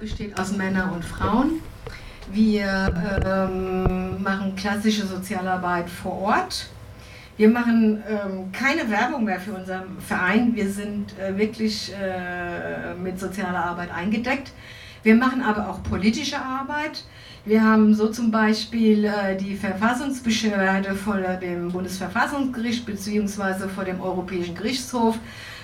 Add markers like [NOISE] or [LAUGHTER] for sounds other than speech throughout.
besteht aus Männern und Frauen. Wir ähm, machen klassische Sozialarbeit vor Ort. Wir machen ähm, keine Werbung mehr für unseren Verein. Wir sind äh, wirklich äh, mit sozialer Arbeit eingedeckt. Wir machen aber auch politische Arbeit. Wir haben so zum Beispiel äh, die Verfassungsbeschwerde vor dem Bundesverfassungsgericht bzw. vor dem Europäischen Gerichtshof.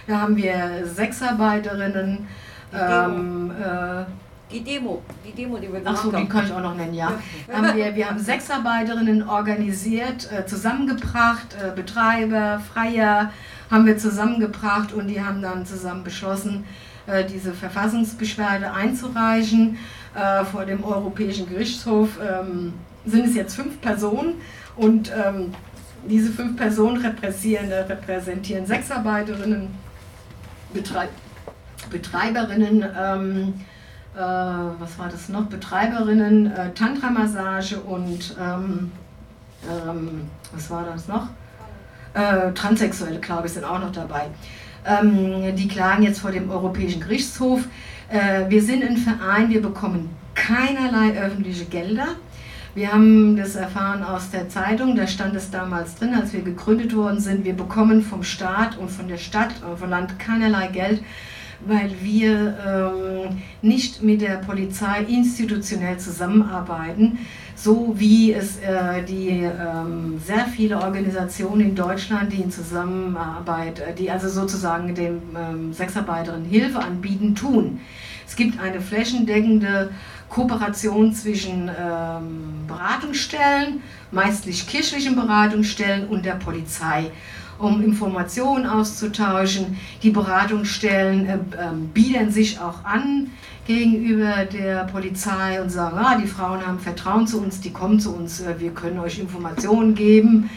Da haben wir Sexarbeiterinnen. Ähm, äh, die Demo, die Demo, die wir gemacht Ach so, die kann ich auch noch nennen, ja. haben wir, wir haben Sexarbeiterinnen organisiert, äh, zusammengebracht, äh, Betreiber, Freier haben wir zusammengebracht und die haben dann zusammen beschlossen, äh, diese Verfassungsbeschwerde einzureichen äh, vor dem Europäischen Gerichtshof. Ähm, sind es jetzt fünf Personen und ähm, diese fünf Personen repräsentieren, repräsentieren Sexarbeiterinnen, Betreib Betreiberinnen, ähm, äh, was war das noch, Betreiberinnen, äh, Tantra-Massage und ähm, ähm, was war das noch? Äh, Transsexuelle, glaube ich, sind auch noch dabei. Ähm, die klagen jetzt vor dem Europäischen Gerichtshof. Äh, wir sind ein Verein, wir bekommen keinerlei öffentliche Gelder. Wir haben das erfahren aus der Zeitung, da stand es damals drin, als wir gegründet worden sind. Wir bekommen vom Staat und von der Stadt, vom Land keinerlei Geld weil wir ähm, nicht mit der Polizei institutionell zusammenarbeiten, so wie es äh, die ähm, sehr viele Organisationen in Deutschland, die in Zusammenarbeit, äh, die also sozusagen den ähm, Sexarbeiterinnen Hilfe anbieten, tun. Es gibt eine flächendeckende Kooperation zwischen ähm, Beratungsstellen, meistlich kirchlichen Beratungsstellen und der Polizei um Informationen auszutauschen. Die Beratungsstellen äh, äh, bieten sich auch an gegenüber der Polizei und sagen, ah, die Frauen haben Vertrauen zu uns, die kommen zu uns, äh, wir können euch Informationen geben.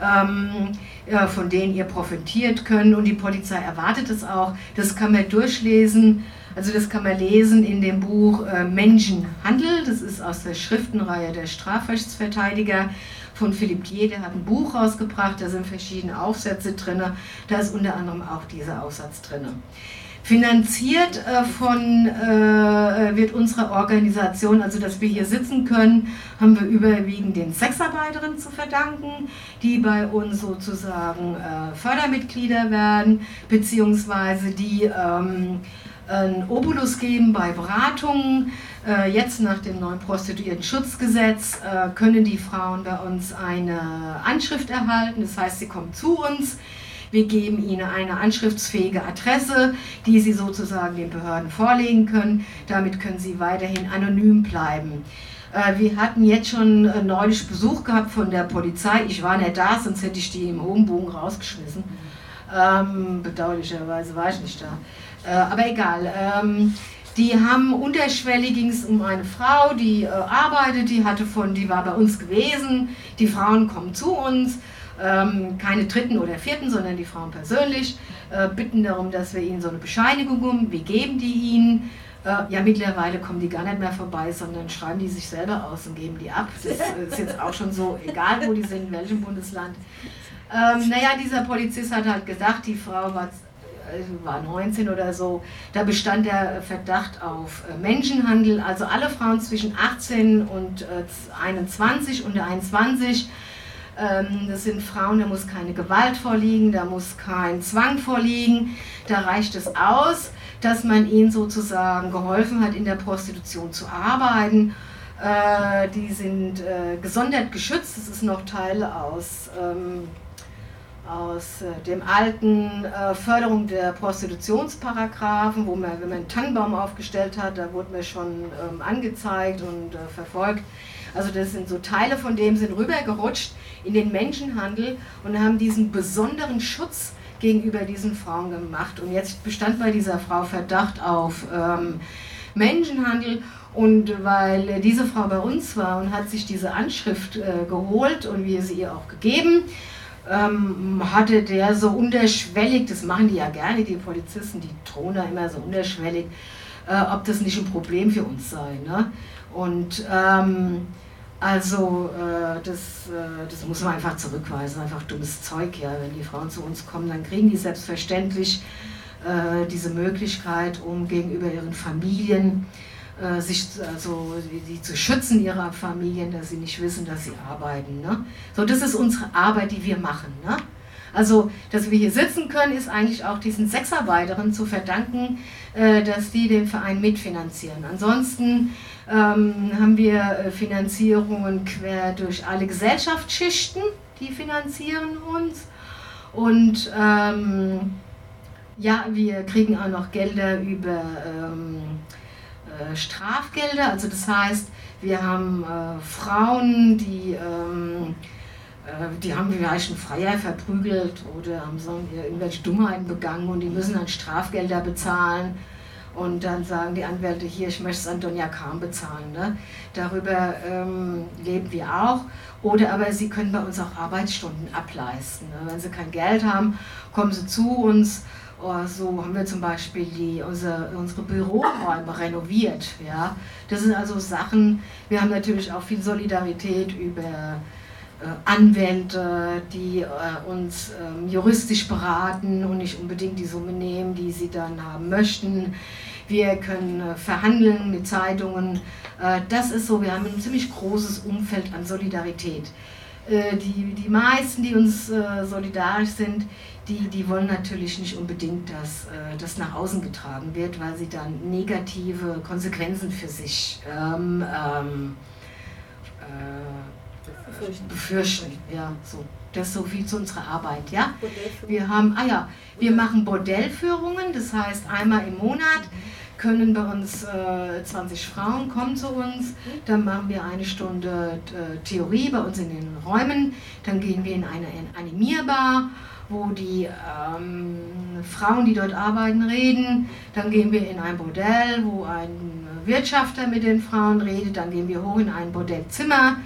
Ähm, ja, von denen ihr profitiert könnt und die Polizei erwartet es auch. Das kann man durchlesen, also das kann man lesen in dem Buch äh, Menschenhandel, das ist aus der Schriftenreihe der Strafrechtsverteidiger von Philipp Thier, der hat ein Buch rausgebracht, da sind verschiedene Aufsätze drin, da ist unter anderem auch dieser Aufsatz drin. Finanziert äh, von, äh, wird unsere Organisation, also dass wir hier sitzen können, haben wir überwiegend den Sexarbeiterinnen zu verdanken, die bei uns sozusagen äh, Fördermitglieder werden, beziehungsweise die ähm, einen Obolus geben bei Beratungen. Äh, jetzt nach dem neuen Prostituierten-Schutzgesetz äh, können die Frauen bei uns eine Anschrift erhalten. Das heißt, sie kommen zu uns. Wir geben ihnen eine anschriftsfähige Adresse, die sie sozusagen den Behörden vorlegen können. Damit können sie weiterhin anonym bleiben. Äh, wir hatten jetzt schon neulich Besuch gehabt von der Polizei. Ich war nicht da, sonst hätte ich die im Bogen rausgeschmissen. Ähm, bedauerlicherweise war ich nicht da. Äh, aber egal. Ähm, die haben unterschwellig ging es um eine Frau, die äh, arbeitet, die hatte von, die war bei uns gewesen. Die Frauen kommen zu uns, ähm, keine dritten oder vierten, sondern die Frauen persönlich, äh, bitten darum, dass wir ihnen so eine Bescheinigung geben. Wir geben die ihnen. Äh, ja, mittlerweile kommen die gar nicht mehr vorbei, sondern schreiben die sich selber aus und geben die ab. Das ist jetzt auch schon so, egal wo die sind, in welchem Bundesland. Ähm, naja, dieser Polizist hat halt gesagt, die Frau war war 19 oder so, da bestand der Verdacht auf äh, Menschenhandel. Also alle Frauen zwischen 18 und 21 und 21, ähm, das sind Frauen, da muss keine Gewalt vorliegen, da muss kein Zwang vorliegen. Da reicht es aus, dass man ihnen sozusagen geholfen hat, in der Prostitution zu arbeiten. Äh, die sind äh, gesondert geschützt, das ist noch Teil aus ähm, aus äh, dem alten äh, Förderung der Prostitutionsparagraphen, wo man, wenn man einen Tannenbaum aufgestellt hat, da wurde man schon ähm, angezeigt und äh, verfolgt. Also das sind so Teile von dem sind rübergerutscht in den Menschenhandel und haben diesen besonderen Schutz gegenüber diesen Frauen gemacht. Und jetzt bestand bei dieser Frau Verdacht auf ähm, Menschenhandel. Und weil diese Frau bei uns war und hat sich diese Anschrift äh, geholt und wir sie ihr auch gegeben, ähm, hatte der so unterschwellig, das machen die ja gerne, die Polizisten, die drohen da immer so unterschwellig, äh, ob das nicht ein Problem für uns sei. Ne? Und ähm, also äh, das, äh, das muss man einfach zurückweisen, einfach dummes Zeug. Ja. Wenn die Frauen zu uns kommen, dann kriegen die selbstverständlich äh, diese Möglichkeit, um gegenüber ihren Familien äh, sich also die, zu schützen ihrer Familien, dass sie nicht wissen, dass sie arbeiten. Ne? So, das ist unsere Arbeit, die wir machen. Ne? Also, dass wir hier sitzen können, ist eigentlich auch diesen Sexarbeiterinnen zu verdanken, äh, dass die den Verein mitfinanzieren. Ansonsten ähm, haben wir äh, Finanzierungen quer durch alle Gesellschaftsschichten, die finanzieren uns. Und ähm, ja, wir kriegen auch noch Gelder über ähm, äh, Strafgelder. Also das heißt, wir haben äh, Frauen, die ähm, äh, die haben vielleicht einen Freier verprügelt oder haben so irgendwelche Dummheiten begangen und die müssen dann Strafgelder bezahlen. Und dann sagen die Anwälte hier, ich möchte es an Donja Kahn bezahlen. Ne? Darüber ähm, leben wir auch. Oder aber sie können bei uns auch Arbeitsstunden ableisten. Ne? Wenn sie kein Geld haben, kommen sie zu uns. Oh, so haben wir zum Beispiel die, unsere, unsere Büroräume renoviert. Ja? Das sind also Sachen, wir haben natürlich auch viel Solidarität über äh, Anwälte, die äh, uns ähm, juristisch beraten und nicht unbedingt die Summe nehmen, die sie dann haben möchten. Wir können äh, verhandeln mit Zeitungen. das ist so, wir haben ein ziemlich großes Umfeld an Solidarität. Die, die meisten, die uns solidarisch sind, die, die wollen natürlich nicht unbedingt, dass das nach außen getragen wird, weil sie dann negative Konsequenzen für sich ähm, ähm, befürchten. befürchten. Ja, so. Das ist so viel zu unserer Arbeit, ja. Wir haben, ah ja, wir machen Bordellführungen, das heißt einmal im Monat können bei uns äh, 20 Frauen kommen zu uns, dann machen wir eine Stunde äh, Theorie bei uns in den Räumen, dann gehen wir in eine Animierbar, wo die ähm, Frauen, die dort arbeiten, reden, dann gehen wir in ein Bordell, wo ein Wirtschafter mit den Frauen redet, dann gehen wir hoch in ein Bordellzimmer,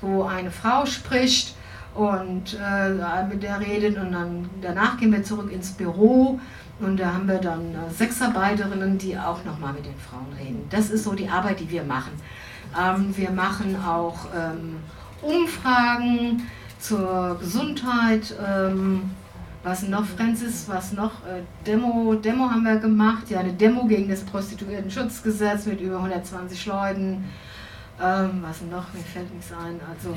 wo eine Frau spricht und äh, mit der redet. Und dann danach gehen wir zurück ins Büro und da haben wir dann äh, Sexarbeiterinnen, die auch nochmal mit den Frauen reden. Das ist so die Arbeit, die wir machen. Ähm, wir machen auch ähm, Umfragen zur Gesundheit. Ähm, was noch, Francis, was noch? Äh, Demo, Demo haben wir gemacht, ja, eine Demo gegen das Prostituierten-Schutzgesetz mit über 120 Leuten. Ähm, was noch? Mir fällt nichts ein. Also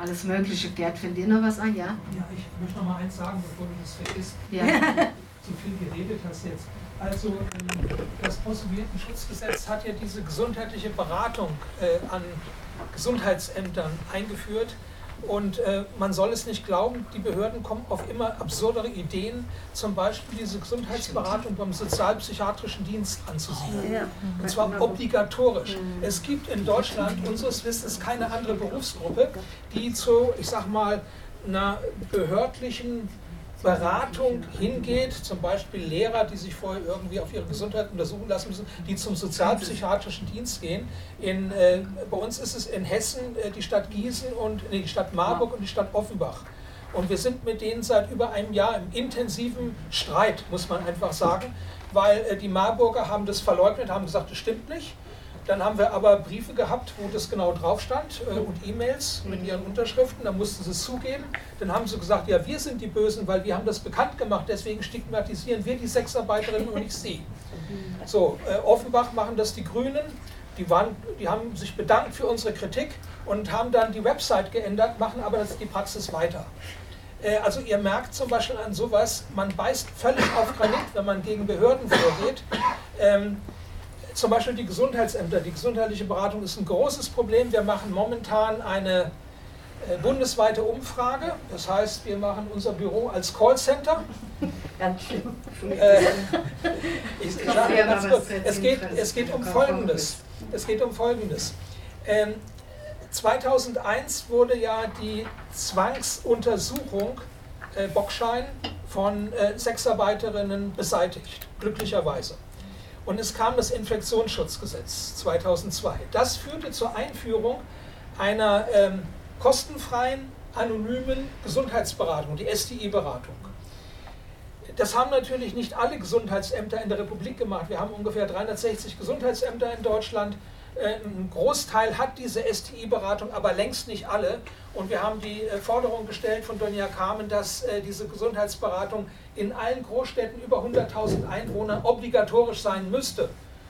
alles Mögliche. Gerd, fällt dir noch was ein? Ja? Ja, ich möchte noch mal eins sagen, bevor du das vergisst. Ja. [LAUGHS] so viel geredet hast jetzt. Also ähm, das Prostituierten-Schutzgesetz hat ja diese gesundheitliche Beratung äh, an Gesundheitsämtern eingeführt und äh, man soll es nicht glauben, die Behörden kommen auf immer absurdere Ideen, zum Beispiel diese Gesundheitsberatung beim sozialpsychiatrischen Dienst anzusiedeln. Ja. Und zwar obligatorisch. Mhm. Es gibt in Deutschland unseres Wissens keine andere Berufsgruppe, die zu, ich sag mal, einer behördlichen Beratung hingeht, zum Beispiel Lehrer, die sich vorher irgendwie auf ihre Gesundheit untersuchen lassen müssen, die zum sozialpsychiatrischen Dienst gehen. In, äh, bei uns ist es in Hessen äh, die Stadt Gießen und nee, die Stadt Marburg und die Stadt Offenbach. Und wir sind mit denen seit über einem Jahr im intensiven Streit, muss man einfach sagen, weil äh, die Marburger haben das verleugnet, haben gesagt, das stimmt nicht. Dann haben wir aber Briefe gehabt, wo das genau drauf stand äh, und E-Mails mit ihren Unterschriften. Da mussten sie es zugeben. Dann haben sie gesagt, ja, wir sind die Bösen, weil wir haben das bekannt gemacht. Deswegen stigmatisieren wir die Sexarbeiterinnen und nicht sie. So, äh, Offenbach machen das die Grünen. Die, waren, die haben sich bedankt für unsere Kritik und haben dann die Website geändert, machen aber das, die Praxis weiter. Äh, also ihr merkt zum Beispiel an sowas, man beißt völlig auf Granit, wenn man gegen Behörden vorgeht. Ähm, zum Beispiel die Gesundheitsämter. Die gesundheitliche Beratung ist ein großes Problem. Wir machen momentan eine äh, bundesweite Umfrage. Das heißt, wir machen unser Büro als Callcenter. Ganz schlimm. Äh, ich, ich sage ganz kurz, es geht, es geht um Folgendes. Es geht um Folgendes. Ähm, 2001 wurde ja die Zwangsuntersuchung äh, Bockschein von äh, Sexarbeiterinnen beseitigt, glücklicherweise. Und es kam das Infektionsschutzgesetz 2002. Das führte zur Einführung einer ähm, kostenfreien, anonymen Gesundheitsberatung, die SDI-Beratung. Das haben natürlich nicht alle Gesundheitsämter in der Republik gemacht. Wir haben ungefähr 360 Gesundheitsämter in Deutschland. Äh, ein Großteil hat diese STI-Beratung, aber längst nicht alle. Und wir haben die äh, Forderung gestellt von Donja Carmen, dass äh, diese Gesundheitsberatung in allen Großstädten über 100.000 Einwohner obligatorisch sein müsste.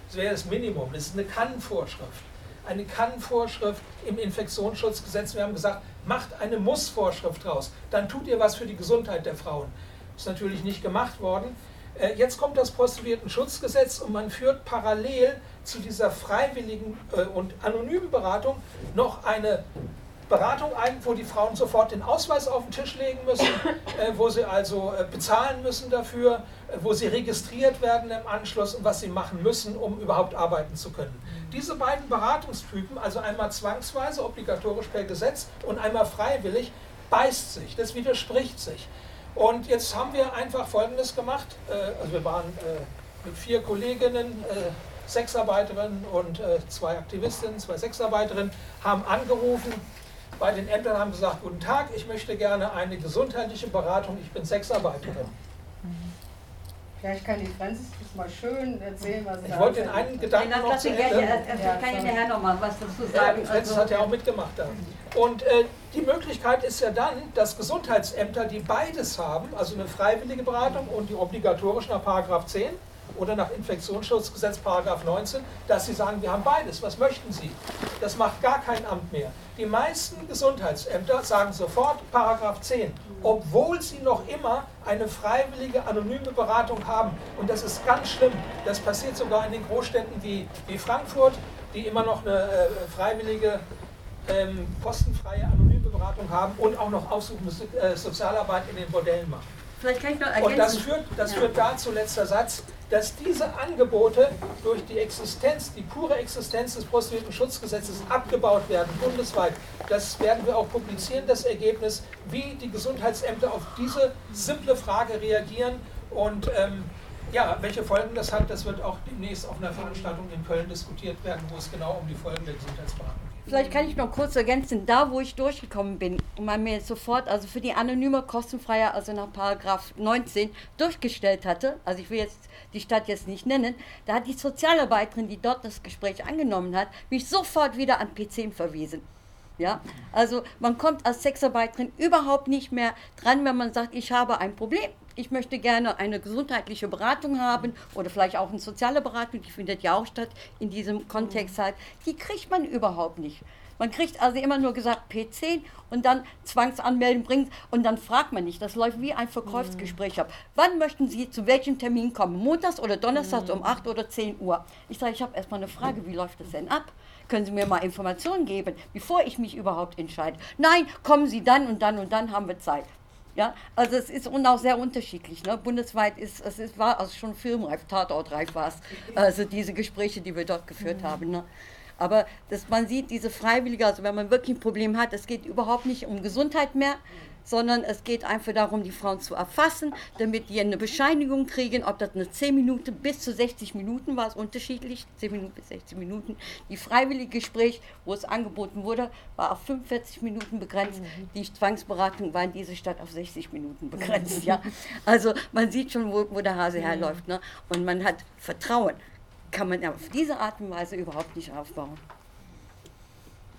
Das wäre das Minimum. Das ist eine Kannvorschrift. Eine Kannvorschrift im Infektionsschutzgesetz. Wir haben gesagt, macht eine Mussvorschrift draus. Dann tut ihr was für die Gesundheit der Frauen. Ist natürlich nicht gemacht worden. Äh, jetzt kommt das Prostituierten-Schutzgesetz und man führt parallel zu dieser freiwilligen äh, und anonymen Beratung noch eine Beratung ein, wo die Frauen sofort den Ausweis auf den Tisch legen müssen, [LAUGHS] äh, wo sie also bezahlen müssen dafür, wo sie registriert werden im Anschluss und was sie machen müssen, um überhaupt arbeiten zu können. Diese beiden Beratungstypen, also einmal zwangsweise, obligatorisch per Gesetz und einmal freiwillig, beißt sich, das widerspricht sich. Und jetzt haben wir einfach Folgendes gemacht. Äh, also wir waren äh, mit vier Kolleginnen, äh, Sexarbeiterinnen und zwei Aktivistinnen, zwei Sexarbeiterinnen, haben angerufen bei den Ämtern, haben gesagt, guten Tag, ich möchte gerne eine gesundheitliche Beratung, ich bin Sexarbeiterin. Vielleicht kann die Franzis das mal schön erzählen, was sie Ich wollte den einen Gedanken noch zu Ende. Ich kann Ihnen nachher noch mal was dazu sagen. Ja, Franzis also, hat ja auch mitgemacht da. Und äh, die Möglichkeit ist ja dann, dass Gesundheitsämter, die beides haben, also eine freiwillige Beratung und die obligatorische nach Paragraph 10, oder nach Infektionsschutzgesetz Paragraph 19, dass sie sagen, wir haben beides. Was möchten Sie? Das macht gar kein Amt mehr. Die meisten Gesundheitsämter sagen sofort Paragraph 10, obwohl sie noch immer eine freiwillige anonyme Beratung haben. Und das ist ganz schlimm. Das passiert sogar in den Großstädten wie, wie Frankfurt, die immer noch eine äh, freiwillige, ähm, kostenfreie anonyme Beratung haben und auch noch aussuchende äh, Sozialarbeit in den Bordellen machen. Vielleicht kann ich noch ergänzen. Und das führt, das führt dazu, letzter Satz, dass diese Angebote durch die Existenz, die pure Existenz des Prostituierten-Schutzgesetzes abgebaut werden, bundesweit. Das werden wir auch publizieren, das Ergebnis, wie die Gesundheitsämter auf diese simple Frage reagieren und ähm, ja, welche Folgen das hat, das wird auch demnächst auf einer Veranstaltung in Köln diskutiert werden, wo es genau um die Folgen der Gesundheitsberatung geht. Vielleicht kann ich noch kurz ergänzen, da wo ich durchgekommen bin und man mir sofort, also für die anonyme kostenfreie, also nach Paragraph 19 durchgestellt hatte, also ich will jetzt die Stadt jetzt nicht nennen, da hat die Sozialarbeiterin, die dort das Gespräch angenommen hat, mich sofort wieder an P10 verwiesen. Ja, also man kommt als Sexarbeiterin überhaupt nicht mehr dran, wenn man sagt, ich habe ein Problem. Ich möchte gerne eine gesundheitliche Beratung haben oder vielleicht auch eine soziale Beratung, die findet ja auch statt in diesem Kontext halt, die kriegt man überhaupt nicht. Man kriegt also immer nur gesagt P10 und dann Zwangsanmelden bringt und dann fragt man nicht. Das läuft wie ein Verkaufsgespräch ab. Wann möchten Sie zu welchem Termin kommen? Montags oder Donnerstags um 8 oder 10 Uhr? Ich sage, ich habe erstmal eine Frage, wie läuft das denn ab? Können Sie mir mal Informationen geben, bevor ich mich überhaupt entscheide? Nein, kommen Sie dann und dann und dann haben wir Zeit. Ja, also es ist und auch sehr unterschiedlich. Ne? Bundesweit ist es ist, war also schon filmreif, tatortreif war es. Also diese Gespräche, die wir dort geführt mhm. haben. Ne? Aber dass man sieht, diese Freiwillige, also wenn man wirklich ein Problem hat, es geht überhaupt nicht um Gesundheit mehr, sondern es geht einfach darum, die Frauen zu erfassen, damit die eine Bescheinigung kriegen, ob das eine 10 Minuten bis zu 60 Minuten war, es unterschiedlich, 10 Minuten bis 60 Minuten. Die freiwillige Gespräch, wo es angeboten wurde, war auf 45 Minuten begrenzt. Mhm. Die Zwangsberatung war in dieser Stadt auf 60 Minuten begrenzt. Ja. Also man sieht schon, wo, wo der Hase herläuft. Ne? Und man hat Vertrauen, kann man auf diese Art und Weise überhaupt nicht aufbauen.